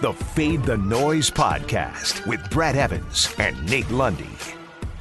the Fade the Noise podcast with Brad Evans and Nate Lundy.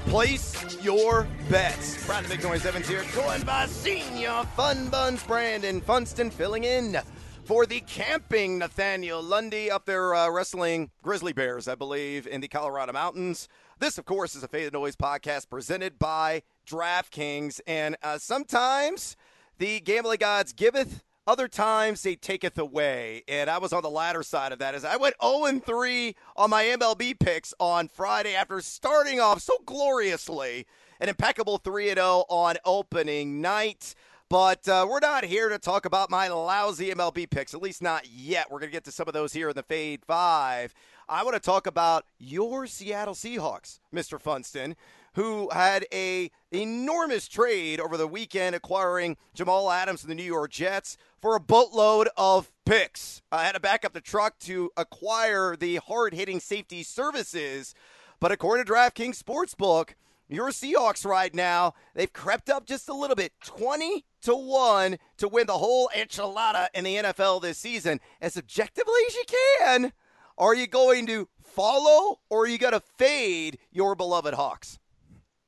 Place your bets. Proud to make noise Evans here, joined by senior Fun Buns Brandon Funston filling in for the camping Nathaniel Lundy up there uh, wrestling grizzly bears, I believe, in the Colorado mountains. This, of course, is a Fade the Noise podcast presented by DraftKings, and uh, sometimes the gambling gods giveth other times they taketh away. And I was on the latter side of that as I went 0 3 on my MLB picks on Friday after starting off so gloriously. An impeccable 3 0 on opening night. But uh, we're not here to talk about my lousy MLB picks, at least not yet. We're going to get to some of those here in the Fade 5. I want to talk about your Seattle Seahawks, Mr. Funston, who had a enormous trade over the weekend acquiring Jamal Adams and the New York Jets for a boatload of picks. I had to back up the truck to acquire the hard-hitting safety services, but according to DraftKings Sportsbook, your Seahawks right now, they've crept up just a little bit, 20 to 1 to win the whole enchilada in the NFL this season as objectively as you can. Are you going to follow or are you going to fade your beloved Hawks?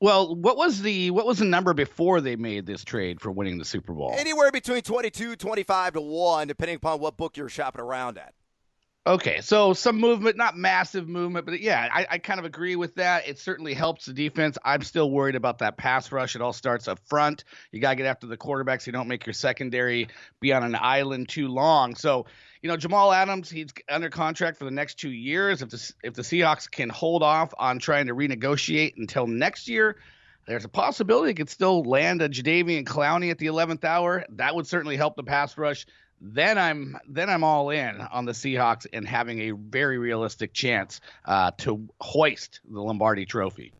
Well, what was the what was the number before they made this trade for winning the Super Bowl? Anywhere between 22, 25 to 1 depending upon what book you're shopping around at. Okay, so some movement, not massive movement, but yeah, I, I, kind of agree with that. It certainly helps the defense. I'm still worried about that pass rush. It all starts up front. You got to get after the quarterback so you don't make your secondary be on an island too long. So, you know, Jamal Adams, he's under contract for the next two years. If the, if the Seahawks can hold off on trying to renegotiate until next year, there's a possibility it could still land a Jadeveon Clowney at the 11th hour. That would certainly help the pass rush then I'm then I'm all in on the Seahawks and having a very realistic chance uh, to hoist the Lombardi Trophy.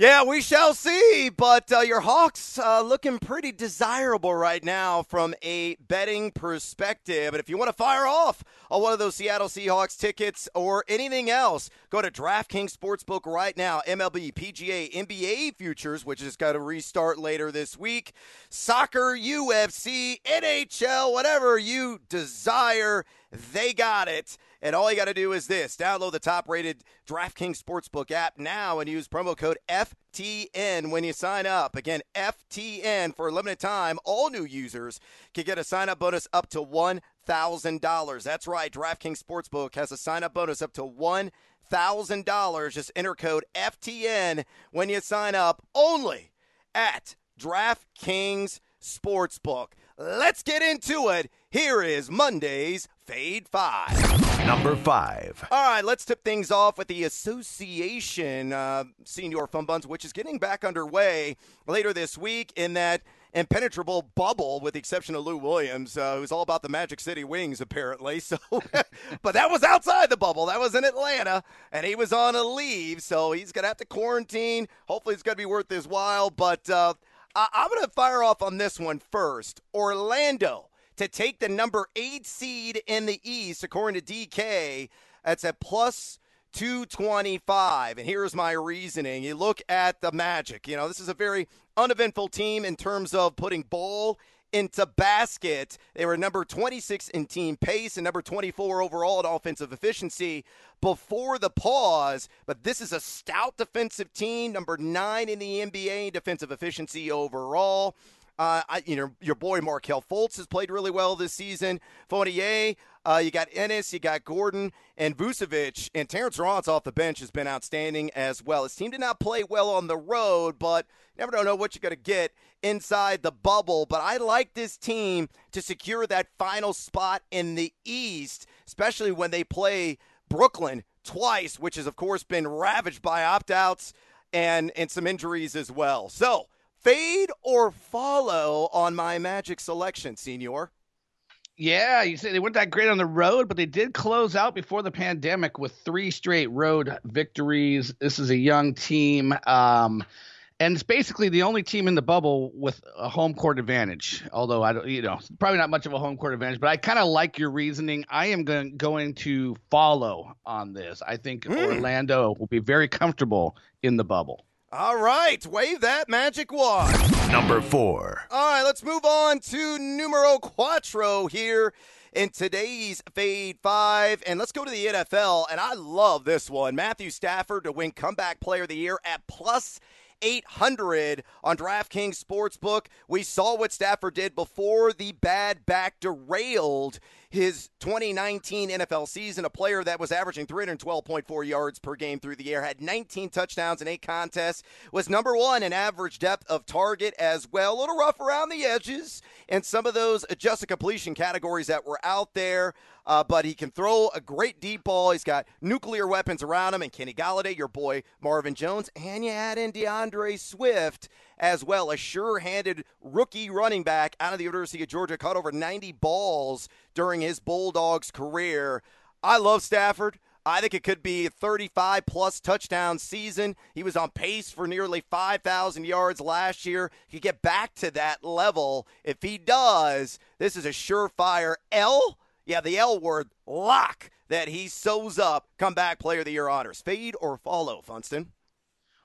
Yeah, we shall see. But uh, your Hawks uh, looking pretty desirable right now from a betting perspective. And if you want to fire off on one of those Seattle Seahawks tickets or anything else, go to DraftKings Sportsbook right now. MLB, PGA, NBA futures, which is going to restart later this week. Soccer, UFC, NHL, whatever you desire, they got it. And all you got to do is this download the top rated DraftKings Sportsbook app now and use promo code FTN when you sign up. Again, FTN for a limited time. All new users can get a sign up bonus up to $1,000. That's right. DraftKings Sportsbook has a sign up bonus up to $1,000. Just enter code FTN when you sign up only at DraftKings Sportsbook. Let's get into it. Here is Monday's Fade 5. Number 5. All right, let's tip things off with the Association uh, Senior Fun Buns, which is getting back underway later this week in that impenetrable bubble, with the exception of Lou Williams, uh, who's all about the Magic City Wings, apparently. So, but that was outside the bubble. That was in Atlanta, and he was on a leave, so he's gonna have to quarantine. Hopefully, it's gonna be worth his while. But uh, I- I'm gonna fire off on this one first. Orlando to take the number eight seed in the East, according to DK. That's at plus 225. And here's my reasoning. You look at the Magic. You know, this is a very uneventful team in terms of putting ball into basket. They were number 26 in team pace and number 24 overall in offensive efficiency before the pause. But this is a stout defensive team, number nine in the NBA in defensive efficiency overall. Uh, I, you know, your boy Markelle Fultz has played really well this season. Fournier, uh, you got Ennis, you got Gordon, and Vucevic, and Terrence Ross off the bench has been outstanding as well. His team did not play well on the road, but never know what you're going to get inside the bubble. But I like this team to secure that final spot in the East, especially when they play Brooklyn twice, which has, of course, been ravaged by opt outs and, and some injuries as well. So, fade or follow on my Magic selection, Senor? Yeah, you say they weren't that great on the road, but they did close out before the pandemic with three straight road victories. This is a young team. Um, and it's basically the only team in the bubble with a home court advantage. Although I don't, you know, probably not much of a home court advantage, but I kind of like your reasoning. I am going going to follow on this. I think mm. Orlando will be very comfortable in the bubble. All right, wave that magic wand. Number four. All right, let's move on to numero quattro here in today's Fade 5. And let's go to the NFL. And I love this one. Matthew Stafford to win Comeback Player of the Year at plus 800 on DraftKings Sportsbook. We saw what Stafford did before the bad back derailed his 2019 NFL season. A player that was averaging 312.4 yards per game through the air, had 19 touchdowns in eight contests, was number one in average depth of target as well. A little rough around the edges and some of those adjusted completion categories that were out there. Uh, but he can throw a great deep ball. He's got nuclear weapons around him, and Kenny Golladay, your boy Marvin Jones, and you add in D'Andre Swift as well. A sure-handed rookie running back out of the University of Georgia, caught over 90 balls during his Bulldogs career. I love Stafford. I think it could be a 35 plus touchdown season. He was on pace for nearly 5,000 yards last year. He could get back to that level. If he does, this is a surefire L. Yeah, the L word, lock, that he sews up comeback player of the year honors. Fade or follow, Funston?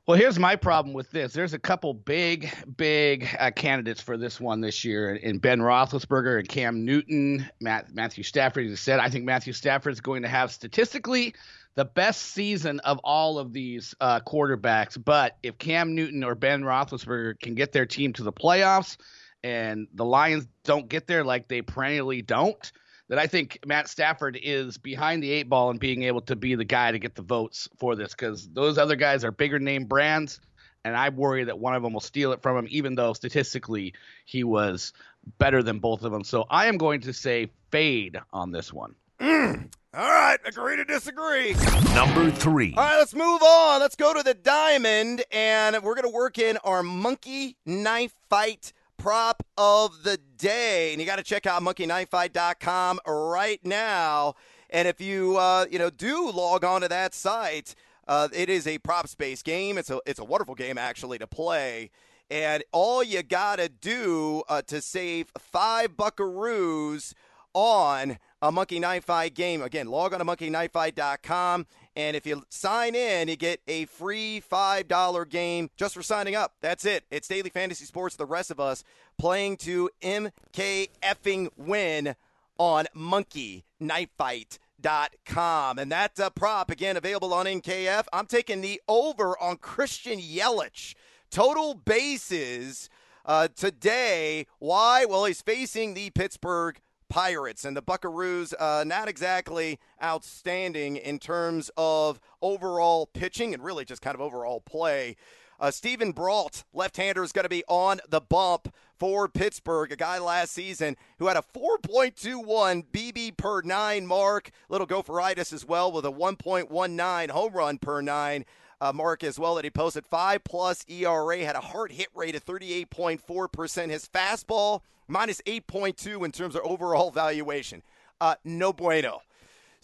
Well, here's my problem with this. There's a couple big, big uh, candidates for this one this year in Ben Roethlisberger and Cam Newton. Matt, Matthew Stafford, as said, I think Matthew Stafford is going to have statistically the best season of all of these uh, quarterbacks. But if Cam Newton or Ben Roethlisberger can get their team to the playoffs and the Lions don't get there like they perennially don't – that I think Matt Stafford is behind the eight ball and being able to be the guy to get the votes for this because those other guys are bigger name brands. And I worry that one of them will steal it from him, even though statistically he was better than both of them. So I am going to say fade on this one. Mm. All right, agree to disagree. Number three. All right, let's move on. Let's go to the diamond, and we're going to work in our monkey knife fight prop of the day. And you got to check out monkeyknifefight.com right now. And if you uh, you know do log on to that site, uh, it is a props based game. It's a it's a wonderful game actually to play. And all you gotta do uh, to save five buckaroos on a Monkey Knife Fight game. Again, log on to monkeyknifefight.com and if you sign in, you get a free $5 game just for signing up. That's it. It's Daily Fantasy Sports, the rest of us playing to MK effing win on monkeyknifefight.com. And that uh, prop, again, available on MKF. I'm taking the over on Christian Yelich. Total bases uh, today. Why? Well, he's facing the Pittsburgh Pirates and the Buckaroos, uh, not exactly outstanding in terms of overall pitching and really just kind of overall play. Uh, Steven Brault, left-hander, is going to be on the bump for Pittsburgh. A guy last season who had a 4.21 BB per nine mark. Little gopheritis as well with a 1.19 home run per nine. Uh, mark as well that he posted five plus ERA had a hard hit rate of 38.4 percent. His fastball minus 8.2 in terms of overall valuation. Uh, no bueno.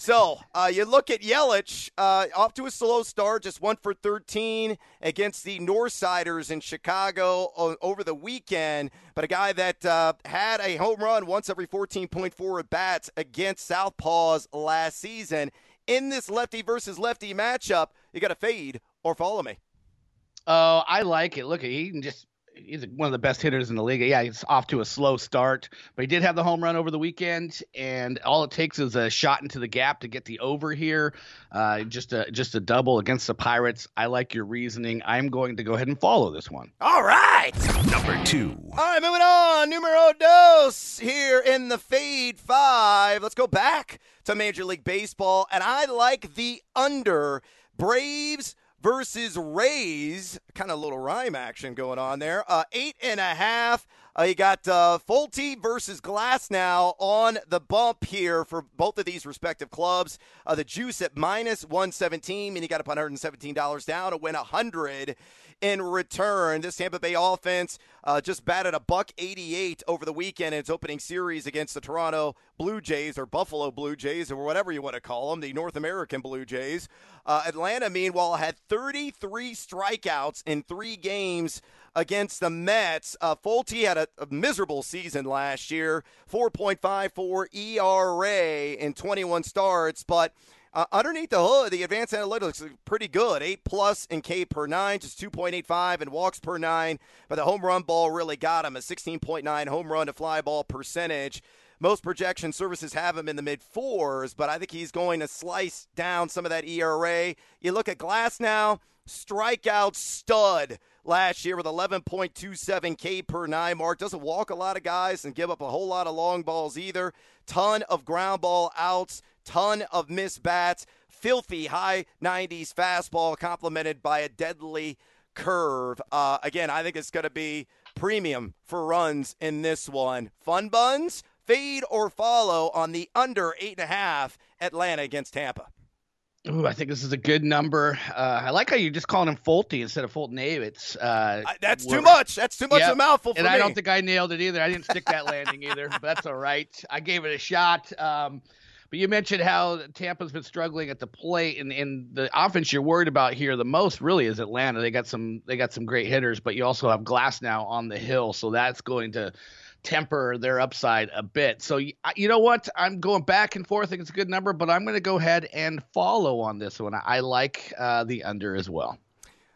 So uh, you look at Yelich, uh, off to a slow start, just one for 13 against the Northsiders in Chicago over the weekend. But a guy that uh, had a home run once every 14.4 at bats against Southpaws last season. In this lefty versus lefty matchup, you got to fade or follow me. Oh, I like it. Look, at he can just he's one of the best hitters in the league. Yeah, he's off to a slow start, but he did have the home run over the weekend, and all it takes is a shot into the gap to get the over here. Uh, just a just a double against the Pirates. I like your reasoning. I'm going to go ahead and follow this one. All right, number two. All right, moving on. Numero dos here in the fade five. Let's go back to Major League Baseball, and I like the under Braves versus Rays. Kind of little rhyme action going on there. Uh, eight and a half. Uh, you got uh, Folty versus Glasnow on the bump here for both of these respective clubs. Uh, the juice at minus 117, and you got up $117 down to win 100 in return. This Tampa Bay offense uh, just batted a buck 88 over the weekend in its opening series against the Toronto Blue Jays or Buffalo Blue Jays or whatever you want to call them, the North American Blue Jays. Uh, Atlanta, meanwhile, had 33 strikeouts in three games against the Mets. Uh, Folty had a, a, miserable season last year, 4.54 ERA in 21 starts, but Uh, underneath the hood, the advanced analytics look pretty good. Eight plus in K per nine, just 2.85 in walks per nine. But the home run ball really got him a 16.9 home run to fly ball percentage. Most projection services have him in the mid fours, but I think he's going to slice down some of that ERA. You look at Glasnow, strikeout stud last year with 11.27 K per nine mark. Doesn't walk a lot of guys and give up a whole lot of long balls either. Ton of ground ball outs, ton of missed bats, filthy high 90s fastball complemented by a deadly curve. Uh, again, I think it's going to be premium for runs in this one. Fun buns fade or follow on the under eight and a half Atlanta against Tampa. Ooh, I think this is a good number. Uh, I like how you're just calling him Folty instead of Fulton Avitz. Uh, that's too much. That's too much yep. of a mouthful and me. I don't think I nailed it either. I didn't stick that landing either, but that's all right. I gave it a shot. Um, but you mentioned how Tampa's been struggling at the plate, and, and the offense you're worried about here the most really is Atlanta. They got some they got some great hitters, but you also have Glasnow on the hill, so that's going to temper their upside a bit. So you know what? I'm going back and forth. I think it's a good number, but I'm going to go ahead and follow on this one. I like uh, the under as well.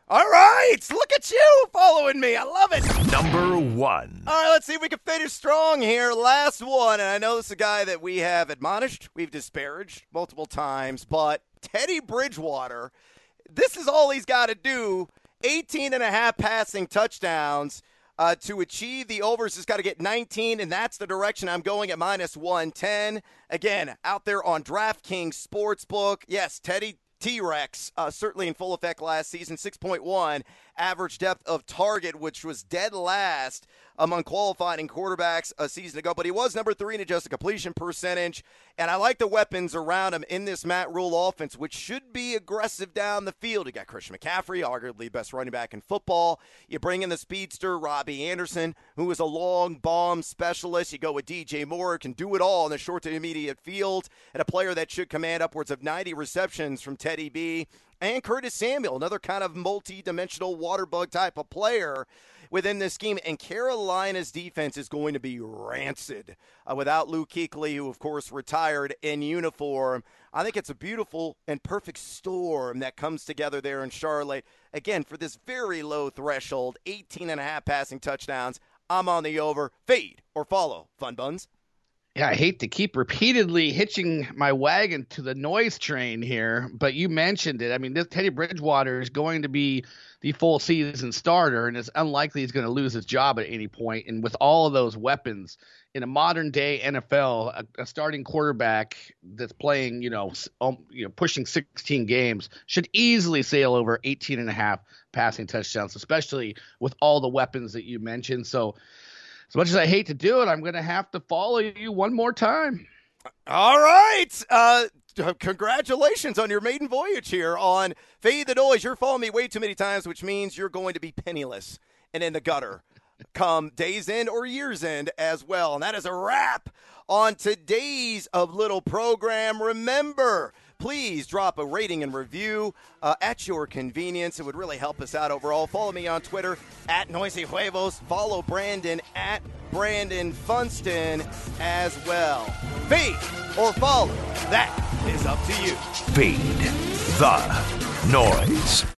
All right, look at you following me. I love it. Number one. All right, let's see if we can finish strong here. Last one, and I know this is a guy that we have admonished, we've disparaged multiple times, but Teddy Bridgewater, this is all he's got to do 18 and a half passing touchdowns uh, to achieve the overs has got to get 19, and that's the direction I'm going at minus 110. Again, out there on DraftKings Sportsbook. Yes, Teddy T Rex, uh, certainly in full effect last season, 6.1 average depth of target, which was dead last among qualifying quarterbacks a season ago. But he was number three in adjusted completion percentage. And I like the weapons around him in this Matt Rhule offense, which should be aggressive down the field. You got Christian McCaffrey, arguably best running back in football. You bring in the speedster, Robby Anderson, who is a long bomb specialist. You go with DJ Moore, can do it all in the short to immediate field, and a player that should command upwards of 90 receptions from Teddy B and Curtis Samuel, another kind of multi-dimensional water bug type of player within this scheme. And Carolina's defense is going to be rancid uh, without Luke Kuechly, who of course retired in uniform. I think it's a beautiful and perfect storm that comes together there in Charlotte. Again, for this very low threshold, 18 and a half passing touchdowns. I'm on the over. Fade or follow. Fun buns yeah, I hate to keep repeatedly hitching my wagon to the noise train here, but you mentioned it. I mean, this Teddy Bridgewater is going to be the full season starter, and it's unlikely he's going to lose his job at any point. And with all of those weapons in a modern day NFL, a, a starting quarterback that's playing, you know, um, you know, pushing 16 games should easily sail over 18 and a half passing touchdowns, especially with all the weapons that you mentioned. So as much as I hate to do it, I'm going to have to follow you one more time. All right. Uh, congratulations on your maiden voyage here on Fade the Noise. You're following me way too many times, which means you're going to be penniless and in the gutter come day's end or year's end as well. And that is a wrap on today's of little program. Remember, please drop a rating and review uh, at your convenience. It would really help us out overall. Follow me on Twitter at Noisy Huevos. Follow Brandon at Brandon Funston as well. Feed or follow, that is up to you. Feed the noise.